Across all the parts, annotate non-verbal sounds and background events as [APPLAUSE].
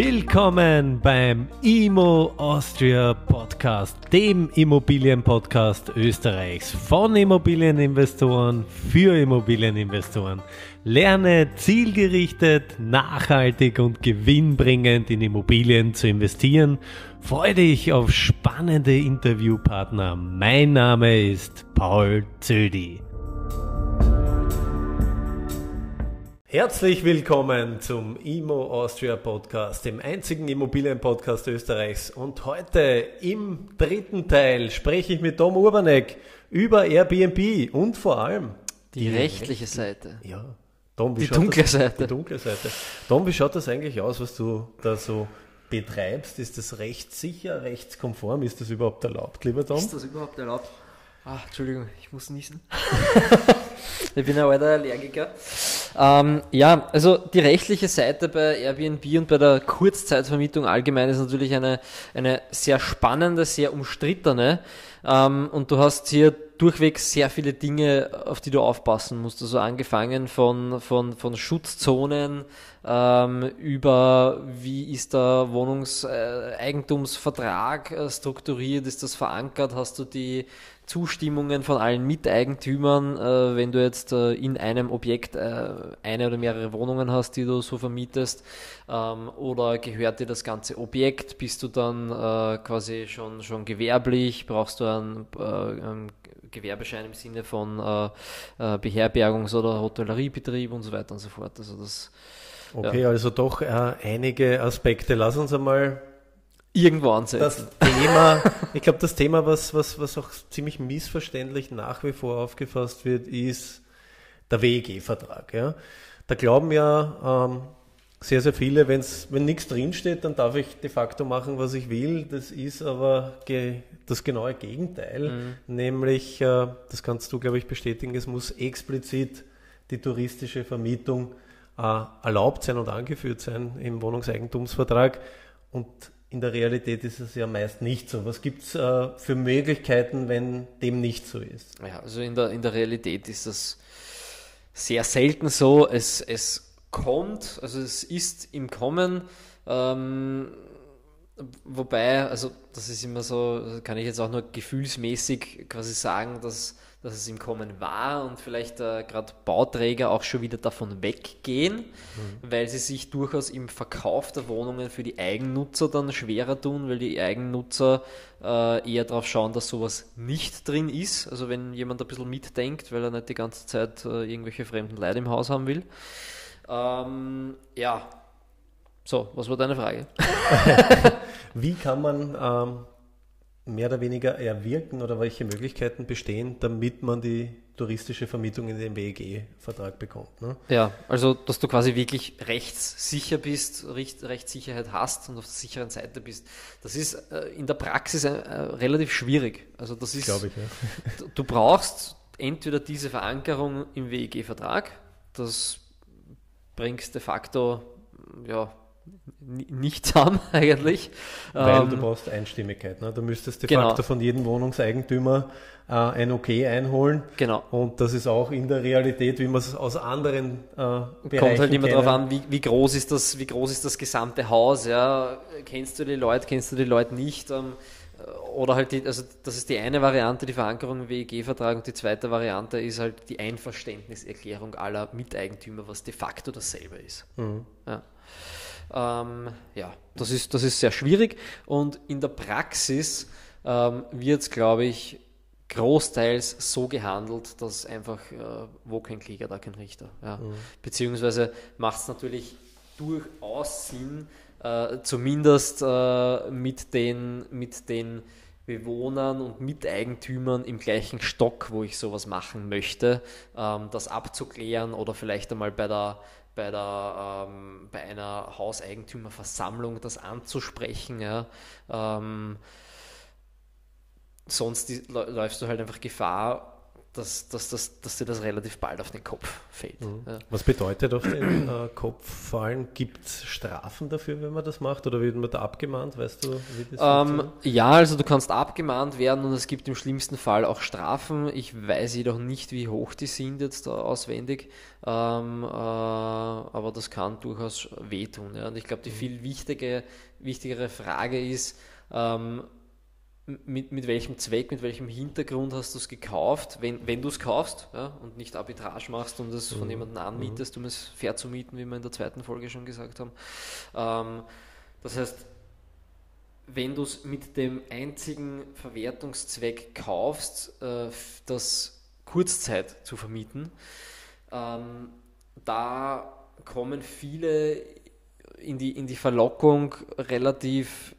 Willkommen beim Immo Austria Podcast, dem Immobilienpodcast Österreichs von Immobilieninvestoren für Immobilieninvestoren. Lerne zielgerichtet, nachhaltig und gewinnbringend in Immobilien zu investieren. Freue dich auf spannende Interviewpartner. Mein Name ist Paul Zödi. Herzlich willkommen zum Immo Austria Podcast, dem einzigen Immobilienpodcast Österreichs. Und heute im dritten Teil spreche ich mit Tom Urbanek über Airbnb und vor allem die, die rechtliche Seite. Ja. Tom, die dunkle das, Seite. Die dunkle Seite. Tom, wie schaut das eigentlich aus, was du da so betreibst? Ist das rechtssicher, rechtskonform? Ist das überhaupt erlaubt, lieber Tom? Ist das überhaupt erlaubt? Ach, Entschuldigung, ich muss niesen. [LAUGHS] ich bin ein alter Allergiker. Ähm, ja, also die rechtliche Seite bei Airbnb und bei der Kurzzeitvermietung allgemein ist natürlich eine, eine sehr spannende, sehr umstrittene. Ähm, und du hast hier durchweg sehr viele Dinge, auf die du aufpassen musst. Also angefangen von, von, von Schutzzonen ähm, über wie ist der Wohnungseigentumsvertrag äh, strukturiert, ist das verankert, hast du die Zustimmungen von allen Miteigentümern, äh, wenn du jetzt äh, in einem Objekt äh, eine oder mehrere Wohnungen hast, die du so vermietest, ähm, oder gehört dir das ganze Objekt, bist du dann äh, quasi schon, schon gewerblich, brauchst du einen, einen Gewerbeschein im Sinne von äh, Beherbergungs- oder Hotelleriebetrieb und so weiter und so fort. Also das, okay, ja. also doch einige Aspekte. Lass uns einmal irgendwo ansetzen. Das Thema, [LAUGHS] ich glaube, das Thema, was, was, was auch ziemlich missverständlich nach wie vor aufgefasst wird, ist der WEG-Vertrag. Ja. Da glauben ja ähm, sehr, sehr viele, wenn's, wenn nichts drinsteht, dann darf ich de facto machen, was ich will. Das ist aber ge das genaue Gegenteil. Mhm. Nämlich, äh, das kannst du, glaube ich, bestätigen, es muss explizit die touristische Vermietung äh, erlaubt sein und angeführt sein im Wohnungseigentumsvertrag. Und in der Realität ist es ja meist nicht so. Was gibt es äh, für Möglichkeiten, wenn dem nicht so ist? Ja, also in der, in der Realität ist das sehr selten so. Es, es kommt, also es ist im Kommen, ähm, wobei, also das ist immer so, kann ich jetzt auch nur gefühlsmäßig quasi sagen, dass dass es im Kommen war und vielleicht äh, gerade Bauträger auch schon wieder davon weggehen, mhm. weil sie sich durchaus im Verkauf der Wohnungen für die Eigennutzer dann schwerer tun, weil die Eigennutzer äh, eher darauf schauen, dass sowas nicht drin ist. Also wenn jemand ein bisschen mitdenkt, weil er nicht die ganze Zeit äh, irgendwelche fremden Leute im Haus haben will. Ähm, ja, so, was war deine Frage? [LAUGHS] Wie kann man ähm mehr oder weniger erwirken oder welche Möglichkeiten bestehen, damit man die touristische Vermietung in den WEG-Vertrag bekommt. Ne? Ja, also dass du quasi wirklich rechtssicher bist, Recht, Rechtssicherheit hast und auf der sicheren Seite bist. Das ist äh, in der Praxis äh, relativ schwierig. Also das ist, glaube ich. Ja. [LAUGHS] Du brauchst entweder diese Verankerung im WEG-Vertrag, das bringst de facto ja, nichts haben [LAUGHS] eigentlich. Weil ähm, du brauchst Einstimmigkeit. Ne? Du müsstest de genau. facto von jedem Wohnungseigentümer äh, ein Okay einholen. Genau. Und das ist auch in der Realität, wie man es aus anderen äh, Bereichen Kommt halt immer darauf an, wie, wie, groß ist das, wie groß ist das gesamte Haus. Ja? Kennst du die Leute, kennst du die Leute nicht? Ähm, oder halt die, also das ist die eine Variante, die Verankerung im WEG-Vertrag und die zweite Variante ist halt die Einverständniserklärung aller Miteigentümer, was de facto dasselbe ist. Mhm. Ja. Ähm, ja, das ist, das ist sehr schwierig und in der Praxis ähm, wird es, glaube ich, großteils so gehandelt, dass einfach, äh, wo kein Kläger, da kein Richter. Ja. Mhm. Beziehungsweise macht es natürlich durchaus Sinn, äh, zumindest äh, mit den, mit den Bewohnern und Miteigentümern im gleichen Stock, wo ich sowas machen möchte, ähm, das abzuklären oder vielleicht einmal bei der bei, der, ähm, bei einer Hauseigentümerversammlung das anzusprechen. Ja. Ähm, sonst die, läufst du halt einfach Gefahr, dass, dass, dass, dass dir das relativ bald auf den Kopf fällt. Mhm. Ja. Was bedeutet auf den äh, Kopf fallen? Gibt es Strafen dafür, wenn man das macht? Oder wird man da abgemahnt? Weißt du, wie das Ähm, ja, also du kannst abgemahnt werden und es gibt im schlimmsten Fall auch Strafen. Ich weiß jedoch nicht, wie hoch die sind jetzt da auswendig, ähm, äh, aber das kann durchaus wehtun. Ja. Und ich glaube, die viel wichtige, wichtigere Frage ist, ähm, mit, mit welchem Zweck, mit welchem Hintergrund hast du es gekauft, wenn, wenn du es kaufst ja, und nicht Arbitrage machst und es von Mhm. jemandem anmietest, um es fair zu mieten, wie wir in der zweiten Folge schon gesagt haben. Ähm, das heißt, wenn du es mit dem einzigen Verwertungszweck kaufst, äh, das Kurzzeit zu vermieten, ähm, da kommen viele in die, in die Verlockung, relativ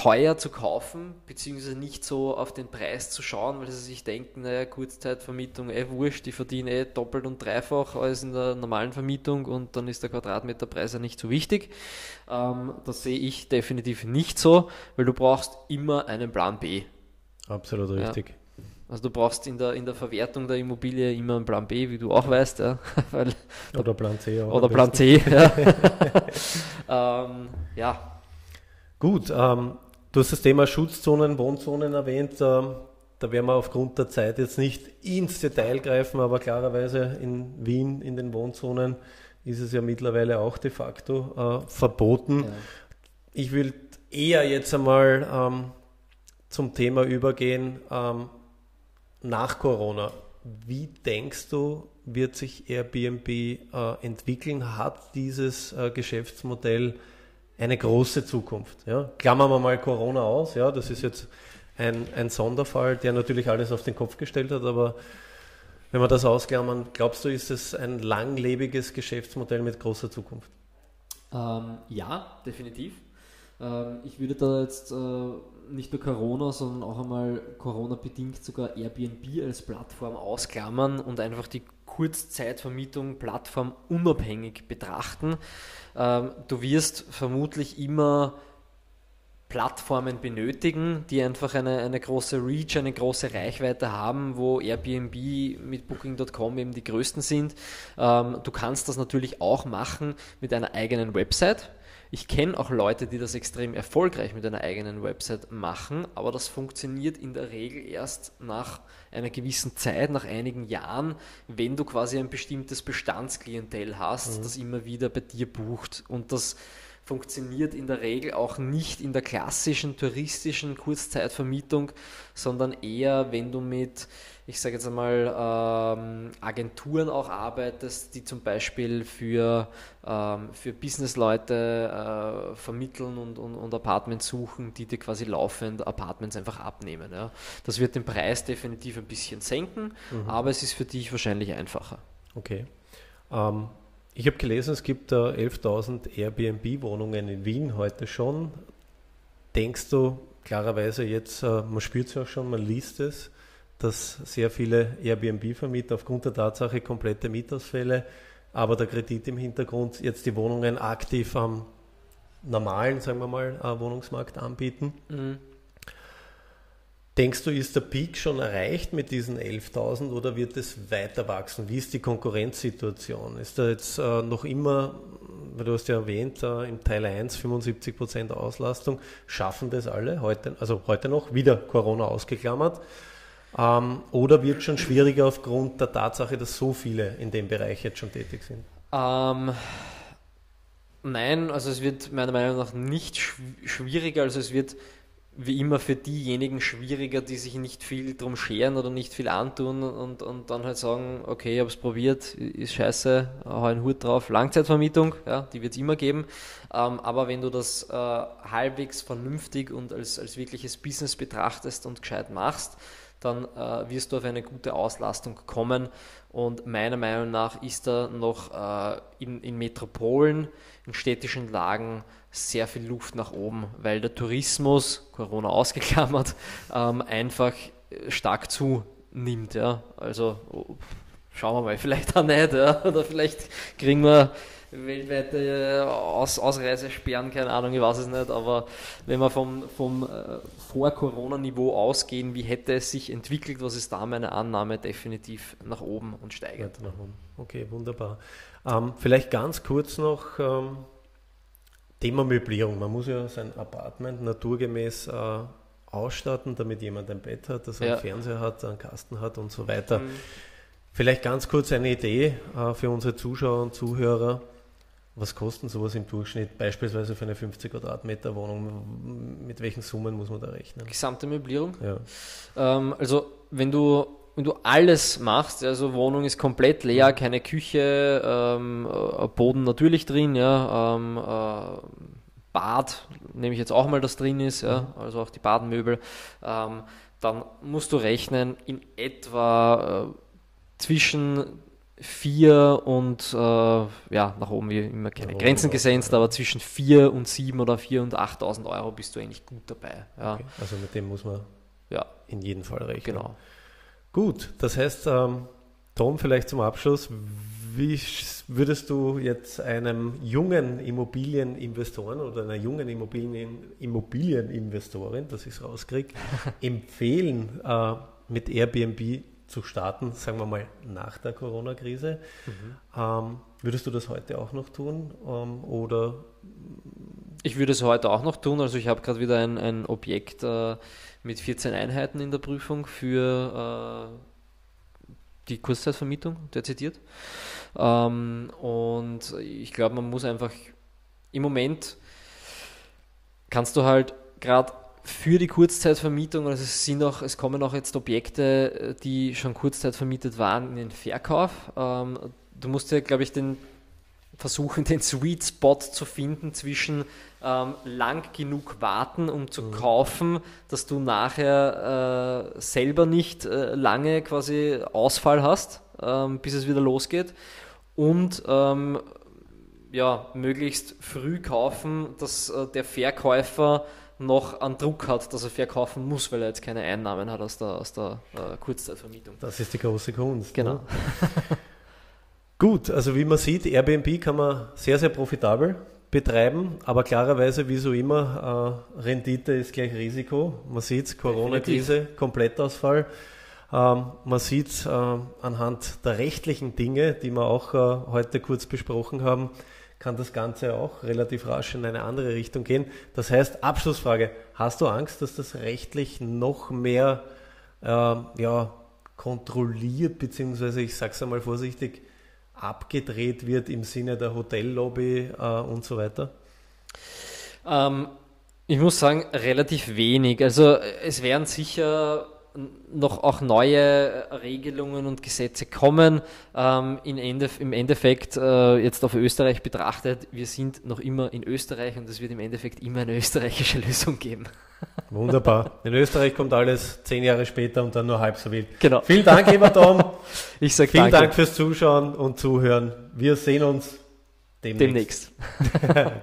teuer zu kaufen, beziehungsweise nicht so auf den Preis zu schauen, weil sie sich denken, naja, Kurzzeitvermietung, eh wurscht, die verdienen eh doppelt und dreifach als in der normalen Vermietung und dann ist der Quadratmeterpreis ja nicht so wichtig. Ähm, das sehe ich definitiv nicht so, weil du brauchst immer einen Plan B. Absolut Ja. richtig. Also du brauchst in der, in der Verwertung der Immobilie immer einen Plan B, wie du auch weißt, ja, [LAUGHS] weil Oder Plan C auch. oder Plan. C. Ja. [LAUGHS] [LAUGHS] ähm, ja, Gut, ähm, du hast das Thema Schutzzonen, Wohnzonen erwähnt. Ähm, da werden wir aufgrund der Zeit jetzt nicht ins Detail greifen, aber klarerweise in Wien, in den Wohnzonen, ist es ja mittlerweile auch de facto äh, verboten. ja. Ich will eher jetzt einmal ähm, zum Thema übergehen ähm, nach Corona. Wie denkst du, wird sich Airbnb äh, entwickeln? Hat dieses äh, Geschäftsmodell eine große Zukunft? Ja? Klammern wir mal Corona aus. Ja, das ist jetzt ein, ein Sonderfall, der natürlich alles auf den Kopf gestellt hat, aber wenn wir das ausklammern, glaubst du, ist es ein langlebiges Geschäftsmodell mit großer Zukunft? Ähm, ja, definitiv. Ähm, ich würde da jetzt äh, nicht nur Corona, sondern auch einmal Corona-bedingt sogar Airbnb als Plattform ausklammern und einfach die Kurzzeitvermietung plattformunabhängig betrachten. Ähm, du wirst vermutlich immer Plattformen benötigen, die einfach eine, eine große Reach, eine große Reichweite haben, wo Airbnb mit Booking.com eben die größten sind. Ähm, du kannst das natürlich auch machen mit einer eigenen Website. Ich kenne auch Leute, die das extrem erfolgreich mit einer eigenen Website machen, aber das funktioniert in der Regel erst nach einer gewissen Zeit, nach einigen Jahren, wenn du quasi ein bestimmtes Bestandsklientel hast, das immer wieder bei dir bucht. Und das funktioniert in der Regel auch nicht in der klassischen touristischen Kurzzeitvermietung, sondern eher, wenn du mit, ich sage jetzt einmal, ähm, Agenturen auch arbeitest, die zum Beispiel für, ähm, für Businessleute äh, vermitteln und, und, und Apartments suchen, die dir quasi laufend Apartments einfach abnehmen. Ja. Das wird den Preis definitiv ein bisschen senken, aber es ist für dich wahrscheinlich einfacher. Okay. Ähm, ich habe gelesen, es gibt äh, 11.000 Airbnb-Wohnungen in Wien heute schon. Denkst du klarerweise jetzt, äh, man spürt es ja auch schon, man liest es, dass sehr viele Airbnb-Vermieter aufgrund der Tatsache komplette Mietausfälle, aber der Kredit im Hintergrund jetzt die Wohnungen aktiv am normalen, sagen wir mal, äh, Wohnungsmarkt anbieten. Denkst du, ist der Peak schon erreicht mit diesen 11.000 oder wird es weiter wachsen? Wie ist die Konkurrenzsituation? Ist da jetzt äh, noch immer, weil du hast ja erwähnt, äh, im Teil 1 75% Auslastung, schaffen das alle heute, also heute noch, wieder Corona ausgeklammert? Ähm, oder wird es schon schwieriger aufgrund der Tatsache, dass so viele in dem Bereich jetzt schon tätig sind? Ähm, nein, also es wird meiner Meinung nach nicht schw- schwieriger, also es wird wie immer für diejenigen schwieriger, die sich nicht viel drum scheren oder nicht viel antun und, und dann halt sagen, okay, ich habe es probiert, ist scheiße, hau einen Hut drauf, Langzeitvermietung, ja, die wird es immer geben, ähm, aber wenn du das äh, halbwegs vernünftig und als, als wirkliches Business betrachtest und gescheit machst, dann äh, wirst du auf eine gute Auslastung kommen. Und meiner Meinung nach ist da noch äh, in, in Metropolen, in städtischen Lagen sehr viel Luft nach oben, weil der Tourismus, Corona [LAUGHS] ausgeklammert, ähm, einfach stark zunimmt. Ja. Also oh, schauen wir mal, vielleicht auch nicht, ja. [LAUGHS] oder vielleicht kriegen wir weltweite äh, Aus Ausreisesperren, keine Ahnung, ich weiß es nicht, aber wenn wir vom, vom äh, Vor-Corona-Niveau ausgehen, wie hätte es sich entwickelt, was ist da meine Annahme? Definitiv nach oben und steigert. Okay, wunderbar. Ähm, vielleicht ganz kurz noch ähm, Thema Möblierung. Man muss ja sein Apartment naturgemäß äh, ausstatten, damit jemand ein Bett hat, dass er ja. einen Fernseher hat, einen Kasten hat und so weiter. Mhm. Vielleicht ganz kurz eine Idee äh, für unsere Zuschauer und Zuhörer. Was kostet sowas im Durchschnitt, beispielsweise für eine 50 Quadratmeter Wohnung? Mit welchen Summen muss man da rechnen? Gesamte Möblierung? Ja. Ähm, also, wenn du, wenn du alles machst, also Wohnung ist komplett leer, keine Küche, ähm, äh, Boden natürlich drin, ja, ähm, äh, Bad, nehme ich jetzt auch mal, das drin ist, ja, mhm. also auch die Badenmöbel, ähm, dann musst du rechnen in etwa äh, zwischen 4 und äh, ja, nach oben wie immer keine Grenzen gesetzt, aber zwischen 4 und 7 oder 4 und 8.000 Euro bist du eigentlich gut dabei. Ja. Okay. Also mit dem muss man ja. in jedem Fall rechnen. Genau. Gut, das heißt, ähm, Tom, vielleicht zum Abschluss, wie würdest du jetzt einem jungen Immobilieninvestoren oder einer jungen Immobilien, Immobilieninvestorin, dass ich es rauskriege, [LAUGHS] empfehlen, äh, mit Airbnb zu starten, sagen wir mal nach der Corona-Krise? Mhm. Ähm, würdest du das heute auch noch tun ähm, oder? Ich würde es heute auch noch tun. Also ich habe gerade wieder ein, ein Objekt äh, mit 14 Einheiten in der Prüfung für äh, die Kurzzeitvermietung dezidiert. Ähm, und ich glaube, man muss einfach im Moment kannst du halt gerade für die Kurzzeitvermietung, also es sind auch, es kommen auch jetzt Objekte, die schon Kurzzeit vermietet waren, in den Verkauf. Ähm, du musst ja, glaube ich, den versuchen, [LAUGHS] den Sweet Spot zu finden zwischen ähm, lang genug warten, um zu mhm. kaufen, dass du nachher äh, selber nicht äh, lange quasi Ausfall hast, ähm, bis es wieder losgeht und ähm, ja, möglichst früh kaufen, dass äh, der Verkäufer noch an Druck hat, dass er verkaufen muss, weil er jetzt keine Einnahmen hat aus der, aus der äh, Kurzzeitvermietung. Das ist die große Kunst. Genau. Ne? [LAUGHS] Gut, also wie man sieht, Airbnb kann man sehr, sehr profitabel betreiben, aber klarerweise, wie so immer, äh, Rendite ist gleich Risiko. Man sieht Corona-Krise, Komplettausfall. Ähm, man sieht äh, anhand der rechtlichen Dinge, die wir auch äh, heute kurz besprochen haben, kann das Ganze auch relativ rasch in eine andere Richtung gehen. Das heißt, Abschlussfrage, hast du Angst, dass das rechtlich noch mehr äh, ja, kontrolliert, beziehungsweise ich sage es einmal vorsichtig, abgedreht wird im Sinne der Hotellobby äh, und so weiter? Ähm, ich muss sagen, relativ wenig. Also es werden sicher noch auch neue Regelungen und Gesetze kommen. Ähm, Ende, Im Endeffekt, äh, jetzt auf Österreich betrachtet, wir sind noch immer in Österreich und es wird im Endeffekt immer eine [LAUGHS] österreichische Lösung geben. Wunderbar. [LAUGHS] In Österreich kommt alles zehn Jahre später und dann nur halb so wild. Genau. Vielen Dank, lieber Tom. [LAUGHS] Ich sage Vielen danke. Dank fürs Zuschauen und Zuhören. Wir sehen uns demnächst. demnächst.